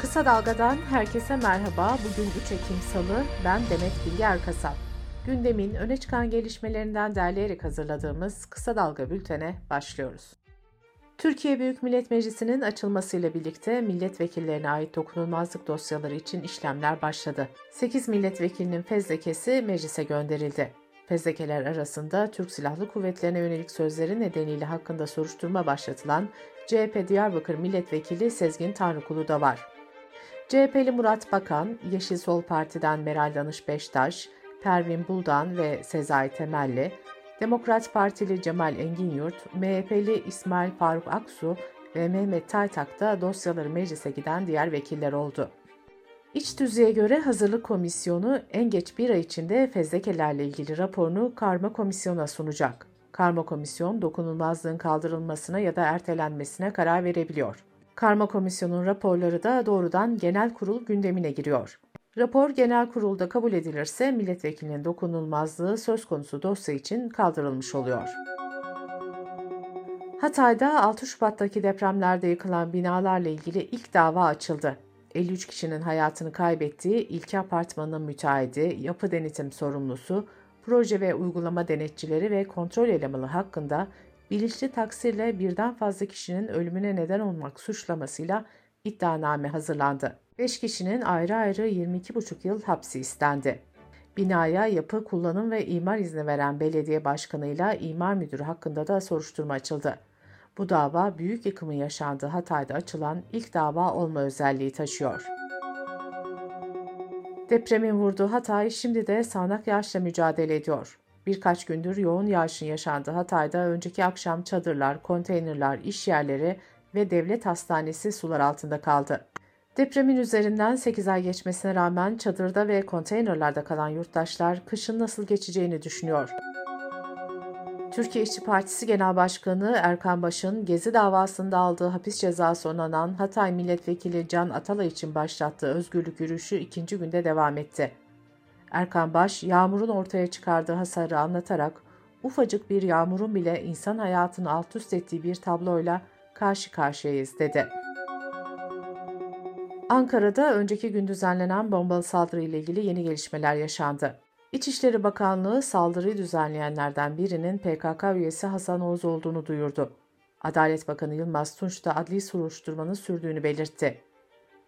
Kısa Dalga'dan herkese merhaba. Bugün 3 Ekim Salı, ben Demet Bilge Erkasap. Gündemin öne çıkan gelişmelerinden derleyerek hazırladığımız Kısa Dalga bültene başlıyoruz. Türkiye Büyük Millet Meclisi'nin açılmasıyla birlikte milletvekillerine ait dokunulmazlık dosyaları için işlemler başladı. 8 milletvekilinin fezlekesi meclise gönderildi. Fezlekeler arasında Türk Silahlı Kuvvetlerine yönelik sözleri nedeniyle hakkında soruşturma başlatılan CHP Diyarbakır Milletvekili Sezgin Tanrıkulu da var. CHP'li Murat Bakan, Yeşil Sol Parti'den Meral Danış Beştaş, Pervin Buldan ve Sezai Temelli, Demokrat Partili Cemal Enginyurt, MHP'li İsmail Faruk Aksu ve Mehmet Taytak da dosyaları meclise giden diğer vekiller oldu. İç tüzüğe göre hazırlık komisyonu en geç bir ay içinde fezlekelerle ilgili raporunu karma komisyona sunacak. Karma komisyon dokunulmazlığın kaldırılmasına ya da ertelenmesine karar verebiliyor. Karma komisyonun raporları da doğrudan genel kurul gündemine giriyor. Rapor genel kurulda kabul edilirse milletvekilinin dokunulmazlığı söz konusu dosya için kaldırılmış oluyor. Hatay'da 6 Şubat'taki depremlerde yıkılan binalarla ilgili ilk dava açıldı. 53 kişinin hayatını kaybettiği ilki apartmanın müteahhidi, yapı denetim sorumlusu, proje ve uygulama denetçileri ve kontrol elemanı hakkında bilinçli taksirle birden fazla kişinin ölümüne neden olmak suçlamasıyla iddianame hazırlandı. 5 kişinin ayrı ayrı 22,5 yıl hapsi istendi. Binaya yapı, kullanım ve imar izni veren belediye başkanıyla imar müdürü hakkında da soruşturma açıldı. Bu dava büyük yıkımın yaşandığı Hatay'da açılan ilk dava olma özelliği taşıyor. Depremin vurduğu Hatay şimdi de sağanak yağışla mücadele ediyor. Birkaç gündür yoğun yağışın yaşandığı Hatay'da önceki akşam çadırlar, konteynerler, iş yerleri ve devlet hastanesi sular altında kaldı. Depremin üzerinden 8 ay geçmesine rağmen çadırda ve konteynerlarda kalan yurttaşlar kışın nasıl geçeceğini düşünüyor. Türkiye İşçi Partisi Genel Başkanı Erkan Baş'ın Gezi davasında aldığı hapis cezası onanan Hatay Milletvekili Can Atalay için başlattığı özgürlük yürüyüşü ikinci günde devam etti. Erkan Baş, yağmurun ortaya çıkardığı hasarı anlatarak ufacık bir yağmurun bile insan hayatını alt üst ettiği bir tabloyla karşı karşıyayız dedi. Ankara'da önceki gün düzenlenen bombalı saldırı ile ilgili yeni gelişmeler yaşandı. İçişleri Bakanlığı saldırıyı düzenleyenlerden birinin PKK üyesi Hasan Oğuz olduğunu duyurdu. Adalet Bakanı Yılmaz Tunç da adli soruşturmanın sürdüğünü belirtti.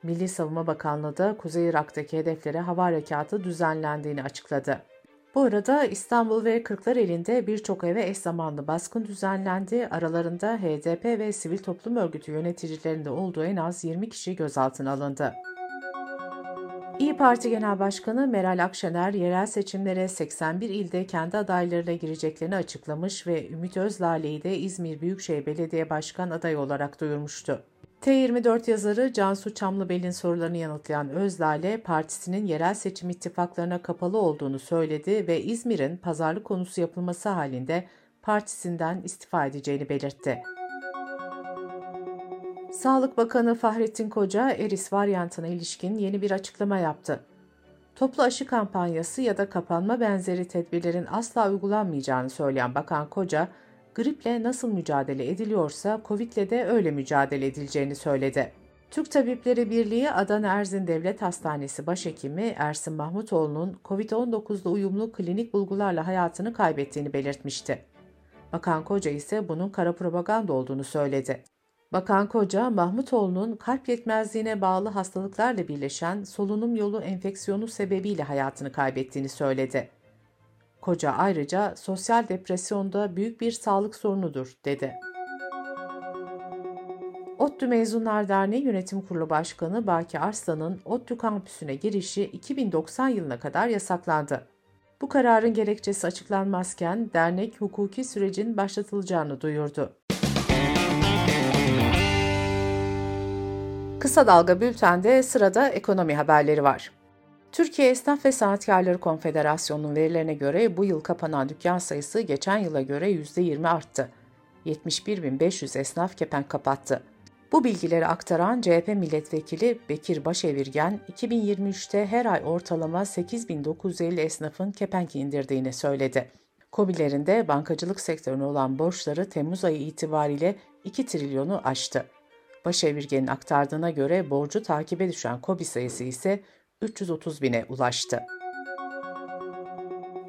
Milli Savunma Bakanlığı da Kuzey Irak'taki hedeflere hava harekatı düzenlendiğini açıkladı. Bu arada İstanbul ve Kırklareli'nde birçok eve eş zamanlı baskın düzenlendi. Aralarında HDP ve sivil toplum örgütü yöneticilerinde olduğu en az 20 kişi gözaltına alındı. İyi Parti Genel Başkanı Meral Akşener yerel seçimlere 81 ilde kendi adaylarıyla gireceklerini açıklamış ve Ümit Özlale'yi de İzmir Büyükşehir Belediye Başkan adayı olarak duyurmuştu. T24 yazarı Cansu Çamlıbel'in sorularını yanıtlayan Özlale, partisinin yerel seçim ittifaklarına kapalı olduğunu söyledi ve İzmir'in pazarlık konusu yapılması halinde partisinden istifa edeceğini belirtti. Sağlık Bakanı Fahrettin Koca, Eris varyantına ilişkin yeni bir açıklama yaptı. Toplu aşı kampanyası ya da kapanma benzeri tedbirlerin asla uygulanmayacağını söyleyen Bakan Koca, griple nasıl mücadele ediliyorsa Covid'le de öyle mücadele edileceğini söyledi. Türk Tabipleri Birliği Adana Erzin Devlet Hastanesi Başhekimi Ersin Mahmutoğlu'nun COVID-19'da uyumlu klinik bulgularla hayatını kaybettiğini belirtmişti. Bakan Koca ise bunun kara propaganda olduğunu söyledi. Bakan Koca, Mahmutoğlu'nun kalp yetmezliğine bağlı hastalıklarla birleşen solunum yolu enfeksiyonu sebebiyle hayatını kaybettiğini söyledi. Koca ayrıca sosyal depresyonda büyük bir sağlık sorunudur dedi. ODTÜ Mezunlar Derneği Yönetim Kurulu Başkanı Baki Arslan'ın ODTÜ kampüsüne girişi 2090 yılına kadar yasaklandı. Bu kararın gerekçesi açıklanmazken dernek hukuki sürecin başlatılacağını duyurdu. Kısa Dalga Bülten'de sırada ekonomi haberleri var. Türkiye Esnaf ve Sanatkarları Konfederasyonu'nun verilerine göre bu yıl kapanan dükkan sayısı geçen yıla göre %20 arttı. 71.500 esnaf kepenk kapattı. Bu bilgileri aktaran CHP milletvekili Bekir Başevirgen, 2023'te her ay ortalama 8.950 esnafın kepenk indirdiğini söyledi. COBİ'lerinde bankacılık sektörüne olan borçları Temmuz ayı itibariyle 2 trilyonu aştı. Başevirgenin aktardığına göre borcu takibe düşen KOBİ sayısı ise 330 bine ulaştı.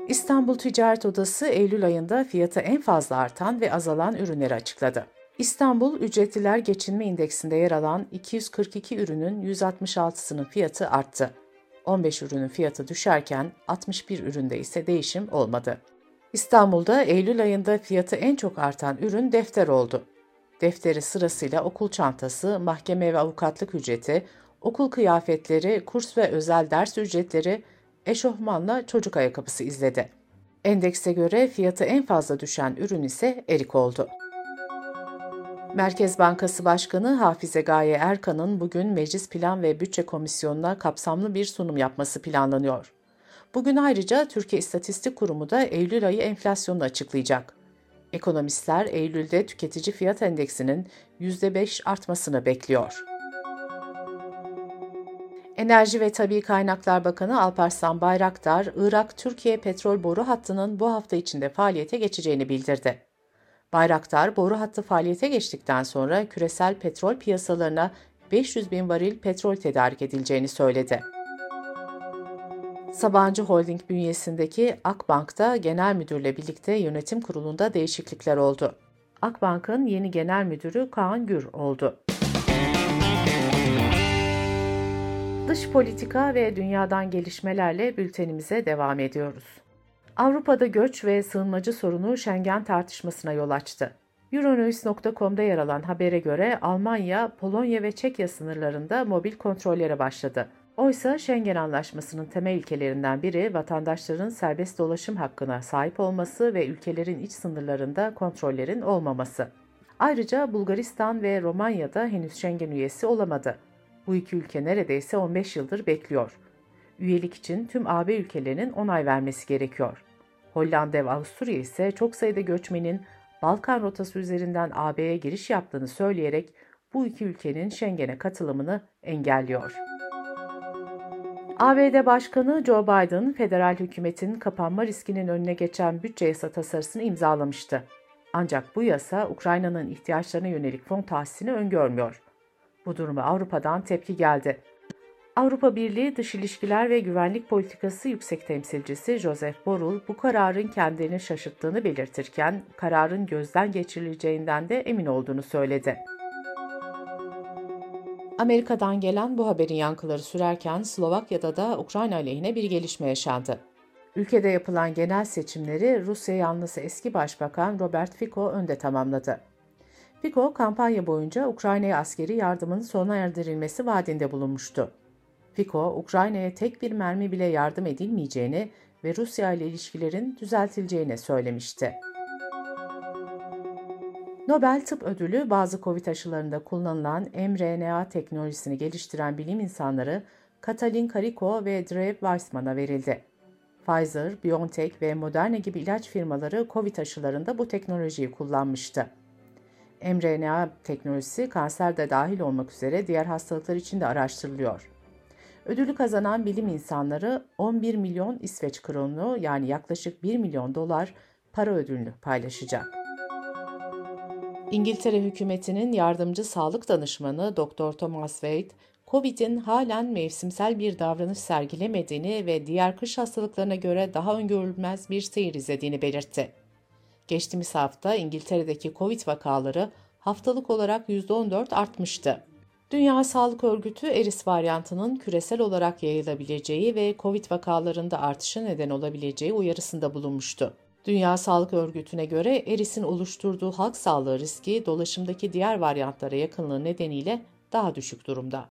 İstanbul Ticaret Odası Eylül ayında fiyatı en fazla artan ve azalan ürünleri açıkladı. İstanbul Ücretliler Geçinme İndeksinde yer alan 242 ürünün 166'sının fiyatı arttı. 15 ürünün fiyatı düşerken 61 üründe ise değişim olmadı. İstanbul'da Eylül ayında fiyatı en çok artan ürün defter oldu. Defteri sırasıyla okul çantası, mahkeme ve avukatlık ücreti, okul kıyafetleri, kurs ve özel ders ücretleri, eşofmanla çocuk ayakkabısı izledi. Endekse göre fiyatı en fazla düşen ürün ise erik oldu. Merkez Bankası Başkanı Hafize Gaye Erkan'ın bugün Meclis Plan ve Bütçe Komisyonu'na kapsamlı bir sunum yapması planlanıyor. Bugün ayrıca Türkiye İstatistik Kurumu da Eylül ayı enflasyonunu açıklayacak. Ekonomistler Eylül'de tüketici fiyat endeksinin %5 artmasını bekliyor. Enerji ve Tabi Kaynaklar Bakanı Alparslan Bayraktar, Irak-Türkiye petrol boru hattının bu hafta içinde faaliyete geçeceğini bildirdi. Bayraktar, boru hattı faaliyete geçtikten sonra küresel petrol piyasalarına 500 bin varil petrol tedarik edileceğini söyledi. Sabancı Holding bünyesindeki Akbank'ta genel müdürle birlikte yönetim kurulunda değişiklikler oldu. Akbank'ın yeni genel müdürü Kaan Gür oldu. Dış politika ve dünyadan gelişmelerle bültenimize devam ediyoruz. Avrupa'da göç ve sığınmacı sorunu Schengen tartışmasına yol açtı. Euronews.com'da yer alan habere göre Almanya, Polonya ve Çekya sınırlarında mobil kontrollere başladı. Oysa Schengen Anlaşması'nın temel ilkelerinden biri vatandaşların serbest dolaşım hakkına sahip olması ve ülkelerin iç sınırlarında kontrollerin olmaması. Ayrıca Bulgaristan ve Romanya'da henüz Schengen üyesi olamadı. Bu iki ülke neredeyse 15 yıldır bekliyor. Üyelik için tüm AB ülkelerinin onay vermesi gerekiyor. Hollanda ve Avusturya ise çok sayıda göçmenin Balkan rotası üzerinden AB'ye giriş yaptığını söyleyerek bu iki ülkenin Schengen'e katılımını engelliyor. ABD Başkanı Joe Biden, federal hükümetin kapanma riskinin önüne geçen bütçe yasa tasarısını imzalamıştı. Ancak bu yasa Ukrayna'nın ihtiyaçlarına yönelik fon tahsisini öngörmüyor. Bu duruma Avrupa'dan tepki geldi. Avrupa Birliği Dış İlişkiler ve Güvenlik Politikası Yüksek Temsilcisi Joseph Borrell bu kararın kendilerini şaşırttığını belirtirken kararın gözden geçirileceğinden de emin olduğunu söyledi. Amerika'dan gelen bu haberin yankıları sürerken Slovakya'da da Ukrayna aleyhine bir gelişme yaşandı. Ülkede yapılan genel seçimleri Rusya yanlısı eski başbakan Robert Fico önde tamamladı. Fico kampanya boyunca Ukrayna'ya askeri yardımın sona erdirilmesi vaadinde bulunmuştu. Fico, Ukrayna'ya tek bir mermi bile yardım edilmeyeceğini ve Rusya ile ilişkilerin düzeltileceğini söylemişti. Nobel Tıp Ödülü bazı COVID aşılarında kullanılan mRNA teknolojisini geliştiren bilim insanları Katalin Kariko ve Drew Weissman'a verildi. Pfizer, BioNTech ve Moderna gibi ilaç firmaları COVID aşılarında bu teknolojiyi kullanmıştı mRNA teknolojisi kanser de dahil olmak üzere diğer hastalıklar için de araştırılıyor. Ödülü kazanan bilim insanları 11 milyon İsveç kronunu yani yaklaşık 1 milyon dolar para ödülünü paylaşacak. İngiltere hükümetinin yardımcı sağlık danışmanı Dr. Thomas Wade, COVID'in halen mevsimsel bir davranış sergilemediğini ve diğer kış hastalıklarına göre daha öngörülmez bir seyir izlediğini belirtti. Geçtiğimiz hafta İngiltere'deki Covid vakaları haftalık olarak %14 artmıştı. Dünya Sağlık Örgütü eris varyantının küresel olarak yayılabileceği ve Covid vakalarında artışa neden olabileceği uyarısında bulunmuştu. Dünya Sağlık Örgütü'ne göre erisin oluşturduğu halk sağlığı riski dolaşımdaki diğer varyantlara yakınlığı nedeniyle daha düşük durumda.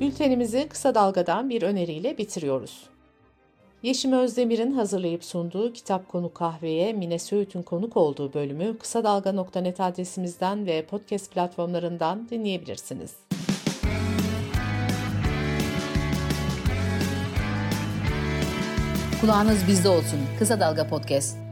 Bültenimizi kısa dalgadan bir öneriyle bitiriyoruz. Yeşim Özdemir'in hazırlayıp sunduğu Kitap Konu Kahve'ye Mine Söğüt'ün konuk olduğu bölümü kısa dalga.net adresimizden ve podcast platformlarından dinleyebilirsiniz. Kulağınız bizde olsun. Kısa Dalga Podcast.